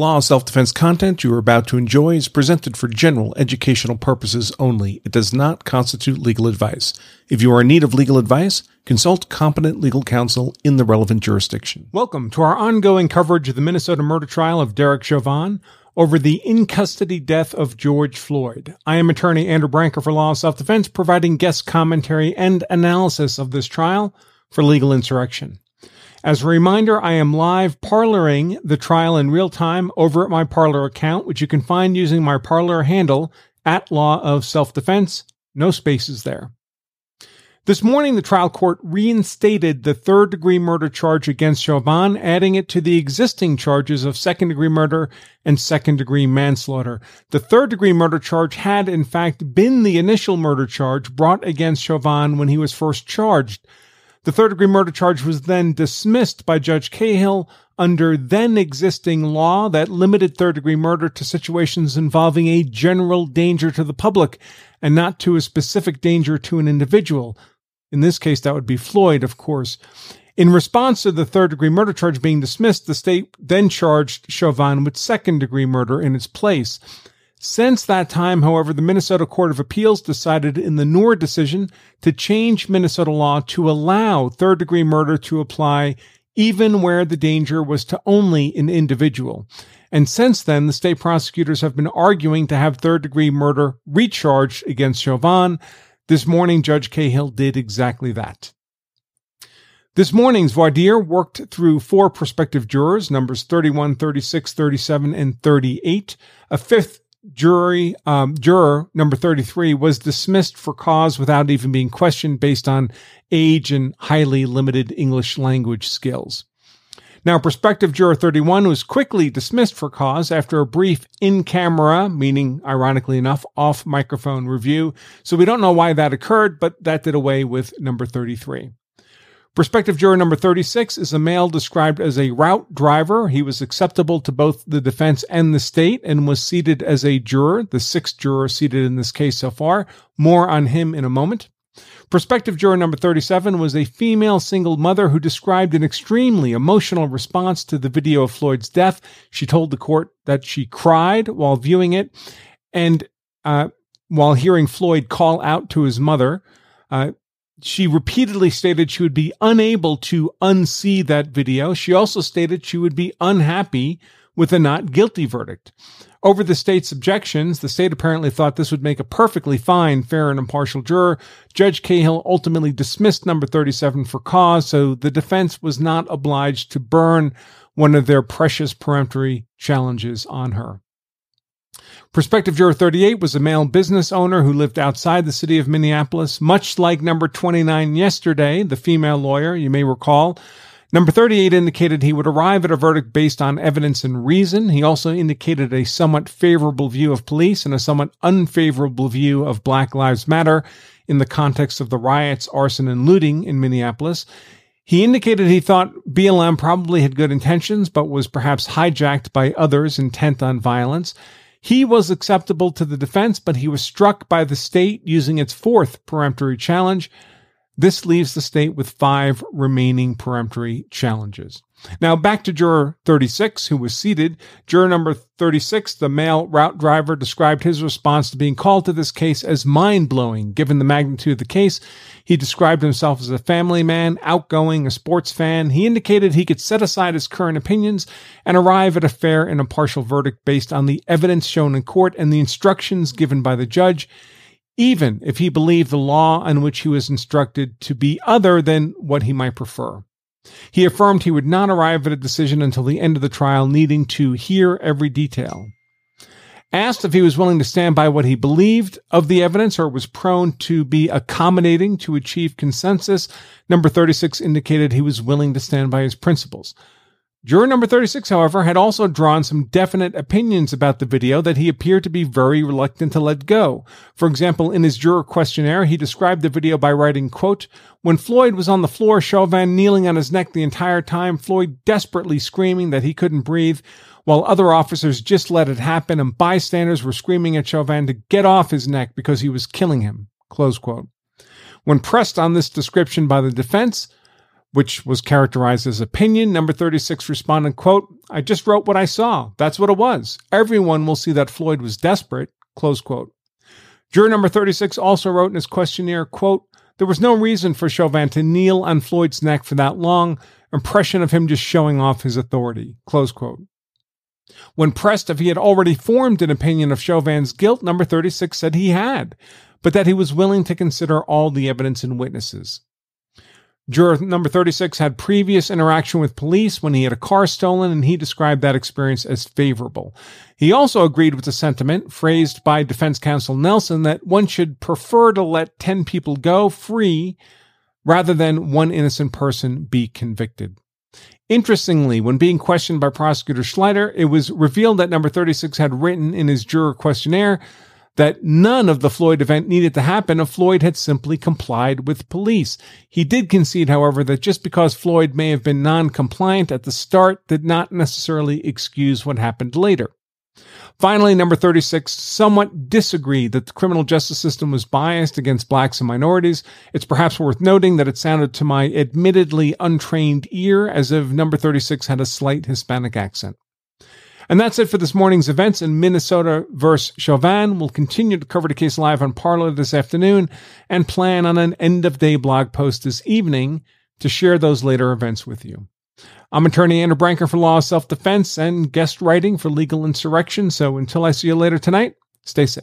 law of self defense content you are about to enjoy is presented for general educational purposes only. It does not constitute legal advice. If you are in need of legal advice, consult competent legal counsel in the relevant jurisdiction. Welcome to our ongoing coverage of the Minnesota murder trial of Derek Chauvin over the in custody death of George Floyd. I am attorney Andrew Branca for Law of Self Defense, providing guest commentary and analysis of this trial for legal insurrection. As a reminder, I am live parloring the trial in real time over at my Parler account, which you can find using my Parler handle at Law of Self Defense. No spaces there. This morning, the trial court reinstated the third degree murder charge against Chauvin, adding it to the existing charges of second degree murder and second degree manslaughter. The third degree murder charge had, in fact, been the initial murder charge brought against Chauvin when he was first charged. The third degree murder charge was then dismissed by Judge Cahill under then existing law that limited third degree murder to situations involving a general danger to the public and not to a specific danger to an individual. In this case, that would be Floyd, of course. In response to the third degree murder charge being dismissed, the state then charged Chauvin with second degree murder in its place. Since that time, however, the Minnesota Court of Appeals decided in the Noor decision to change Minnesota law to allow third degree murder to apply even where the danger was to only an individual. And since then, the state prosecutors have been arguing to have third degree murder recharged against Chauvin. This morning, Judge Cahill did exactly that. This morning's voir dire worked through four prospective jurors, numbers 31, 36, 37, and 38. A fifth jury um, juror number 33 was dismissed for cause without even being questioned based on age and highly limited English language skills. Now, prospective juror 31 was quickly dismissed for cause after a brief in camera, meaning ironically enough, off microphone review. So we don't know why that occurred, but that did away with number 33. Prospective juror number 36 is a male described as a route driver. He was acceptable to both the defense and the state and was seated as a juror, the sixth juror seated in this case so far. More on him in a moment. Prospective juror number 37 was a female single mother who described an extremely emotional response to the video of Floyd's death. She told the court that she cried while viewing it and uh, while hearing Floyd call out to his mother. Uh, she repeatedly stated she would be unable to unsee that video. She also stated she would be unhappy with a not guilty verdict. Over the state's objections, the state apparently thought this would make a perfectly fine, fair, and impartial juror. Judge Cahill ultimately dismissed number 37 for cause, so the defense was not obliged to burn one of their precious peremptory challenges on her. Prospective juror 38 was a male business owner who lived outside the city of Minneapolis, much like number 29 yesterday, the female lawyer, you may recall. Number 38 indicated he would arrive at a verdict based on evidence and reason. He also indicated a somewhat favorable view of police and a somewhat unfavorable view of Black Lives Matter in the context of the riots, arson, and looting in Minneapolis. He indicated he thought BLM probably had good intentions, but was perhaps hijacked by others intent on violence. He was acceptable to the defense, but he was struck by the state using its fourth peremptory challenge. This leaves the state with five remaining peremptory challenges. Now back to juror 36, who was seated. Juror number 36, the male route driver, described his response to being called to this case as mind blowing, given the magnitude of the case. He described himself as a family man, outgoing, a sports fan. He indicated he could set aside his current opinions and arrive at a fair and impartial verdict based on the evidence shown in court and the instructions given by the judge even if he believed the law on which he was instructed to be other than what he might prefer. He affirmed he would not arrive at a decision until the end of the trial, needing to hear every detail. Asked if he was willing to stand by what he believed of the evidence or was prone to be accommodating to achieve consensus, number 36 indicated he was willing to stand by his principles. Juror number 36, however, had also drawn some definite opinions about the video that he appeared to be very reluctant to let go. For example, in his juror questionnaire, he described the video by writing, quote, When Floyd was on the floor, Chauvin kneeling on his neck the entire time, Floyd desperately screaming that he couldn't breathe, while other officers just let it happen and bystanders were screaming at Chauvin to get off his neck because he was killing him. Close quote. When pressed on this description by the defense, which was characterized as opinion. Number 36 responded, quote, I just wrote what I saw. That's what it was. Everyone will see that Floyd was desperate, close quote. Juror number 36 also wrote in his questionnaire, quote, there was no reason for Chauvin to kneel on Floyd's neck for that long, impression of him just showing off his authority, close quote. When pressed if he had already formed an opinion of Chauvin's guilt, number 36 said he had, but that he was willing to consider all the evidence and witnesses. Juror number 36 had previous interaction with police when he had a car stolen, and he described that experience as favorable. He also agreed with the sentiment phrased by defense counsel Nelson that one should prefer to let 10 people go free rather than one innocent person be convicted. Interestingly, when being questioned by prosecutor Schleicher, it was revealed that number 36 had written in his juror questionnaire that none of the Floyd event needed to happen if Floyd had simply complied with police. He did concede, however, that just because Floyd may have been non compliant at the start did not necessarily excuse what happened later. Finally, number 36 somewhat disagreed that the criminal justice system was biased against blacks and minorities. It's perhaps worth noting that it sounded to my admittedly untrained ear as if number 36 had a slight Hispanic accent. And that's it for this morning's events in Minnesota versus Chauvin. We'll continue to cover the case live on Parler this afternoon and plan on an end of day blog post this evening to share those later events with you. I'm attorney Andrew Branca for Law of Self Defense and guest writing for Legal Insurrection. So until I see you later tonight, stay safe.